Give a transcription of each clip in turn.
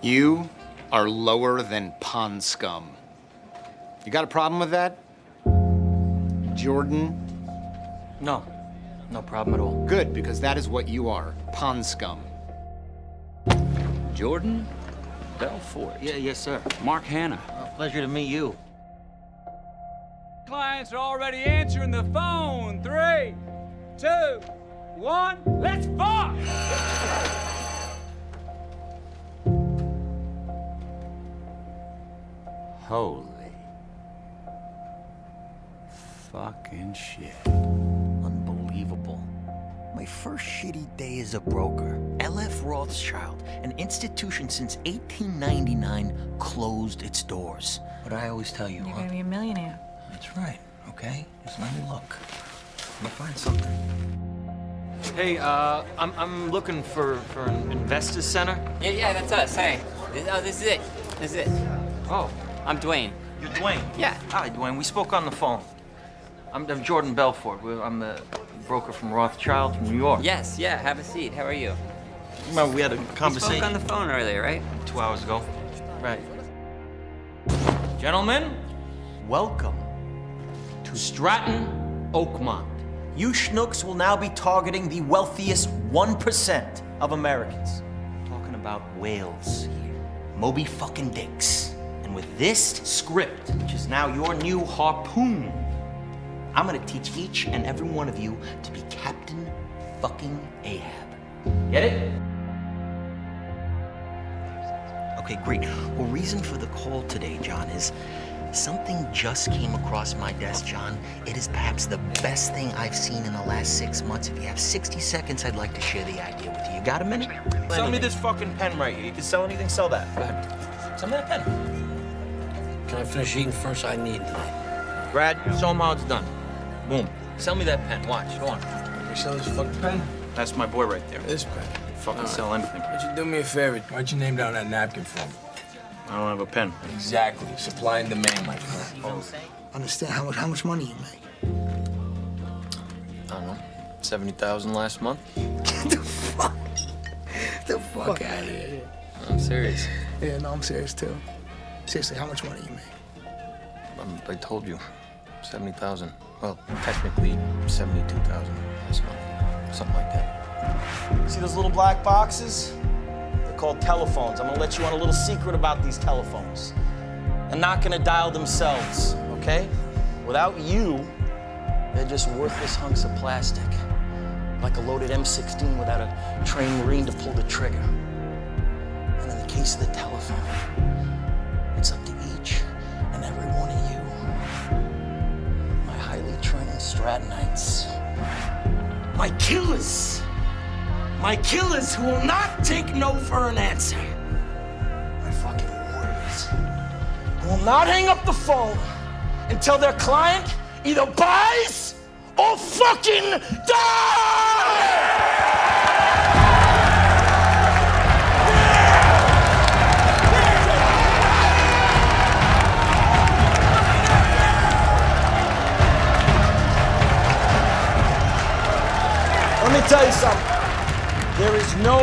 You are lower than pond scum. You got a problem with that? Jordan? No, no problem at all. Good, because that is what you are pond scum. Jordan Belfort. Yeah, yes, sir. Mark Hanna. Uh, pleasure to meet you. Clients are already answering the phone. Three, two, one, let's fuck! Holy fucking shit. Unbelievable. My first shitty day as a broker. LF Rothschild, an institution since 1899, closed its doors. But I always tell you, You're huh? gonna be a millionaire. That's right, okay? Just let me look. I'm gonna find something. Hey, uh, I'm, I'm looking for, for an investor center. Yeah, yeah, that's us. Hey, this, oh, this is it. This is it. Oh, I'm Dwayne. you're Dwayne. Yeah. Hi, Dwayne. We spoke on the phone. I'm, I'm Jordan Belfort. I'm the broker from Rothschild from New York. Yes, yeah. Have a seat. How are you? Remember, we had a conversation. We spoke on the phone earlier, right? two hours ago. Right. Gentlemen, welcome to Stratton Oakmont. You schnooks will now be targeting the wealthiest 1% of Americans. Talking about whales here. Moby fucking dicks. And with this script, which is now your new harpoon, I'm gonna teach each and every one of you to be Captain fucking Ahab. Get it? Okay, great. Well, reason for the call today, John, is something just came across my desk, John. It is perhaps the best thing I've seen in the last six months. If you have 60 seconds, I'd like to share the idea with you. You got a minute? Sell me this fucking pen right here. You can sell anything, sell that. Go ahead. Sell me that pen. Can I finish eating first? I need tonight. Brad, show 'em how it's done. Boom. Sell me that pen. Watch. Go on. You sell this fucking pen? That's my boy right there. This pen. Fucking All right. sell anything. Would you do me a favor? Write your name down on that napkin for me. I don't have a pen. Exactly. Supply and demand, my friend. Understand how much how much money you make? I don't know. 70,000 last month? Get the fuck? The fuck out of here. I'm serious. Yeah, no, I'm serious too. Seriously, how much money you make? I'm, I told you. 70,000. Well, technically 72,000 last month. Something like that. See those little black boxes? They're called telephones. I'm gonna let you on a little secret about these telephones. They're not gonna dial themselves, okay? Without you, they're just worthless hunks of plastic. Like a loaded M16 without a trained Marine to pull the trigger. And in the case of the telephone, it's up to each and every one of you. My highly trained Strattonites. My killers. My killers who will not take no for an answer. My fucking warriors. Who will not hang up the phone until their client either buys or fucking dies! There is no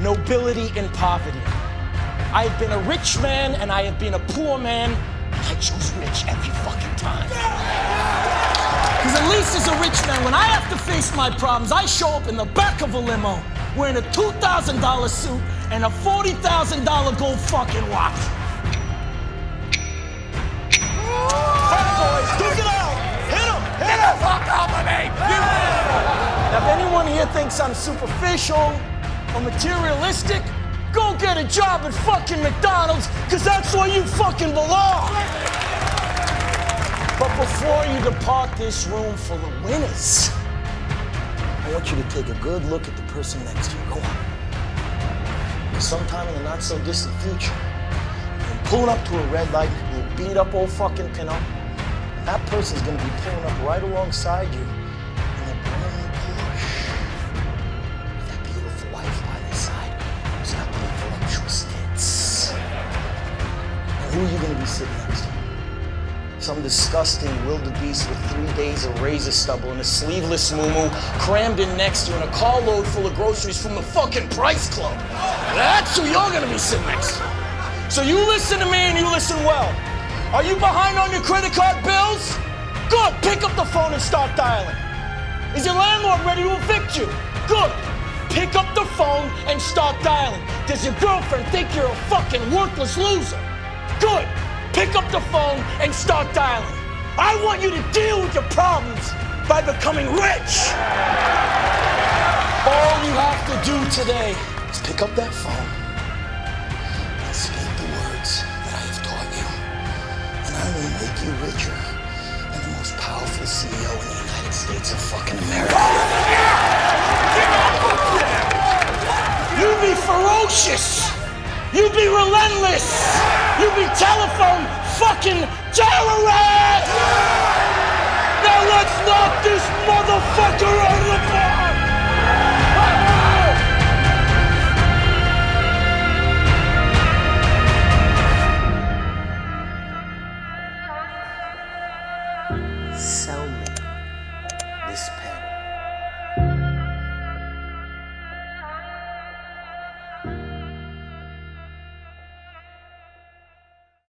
nobility in poverty. I have been a rich man and I have been a poor man. I choose rich every fucking time. Because at least as a rich man, when I have to face my problems, I show up in the back of a limo wearing a $2,000 suit and a $40,000 gold fucking watch. Thinks I'm superficial or materialistic, go get a job at fucking McDonald's, because that's where you fucking belong. But before you depart this room full of winners, I want you to take a good look at the person next to you. Go on. Because sometime in the not so distant future, you're pulling up to a red light, you beat up old fucking Pinto. That person's gonna be pulling up right alongside you Some disgusting wildebeest with three days of razor stubble and a sleeveless moo crammed in next to in a carload full of groceries from the fucking Price Club. That's who you're gonna be sitting next to. So you listen to me and you listen well. Are you behind on your credit card bills? Good. Pick up the phone and start dialing. Is your landlord ready to evict you? Good. Pick up the phone and start dialing. Does your girlfriend think you're a fucking worthless loser? Good. Pick up the phone and start dialing. I want you to deal with your problems by becoming rich. All you have to do today is pick up that phone and speak the words that I have taught you. And I will make you richer than the most powerful CEO in the United States of fucking America. You be ferocious. You be relentless. You be telephone fucking terrorist. Now let's knock this motherfucker out of the park. Sell me this pen.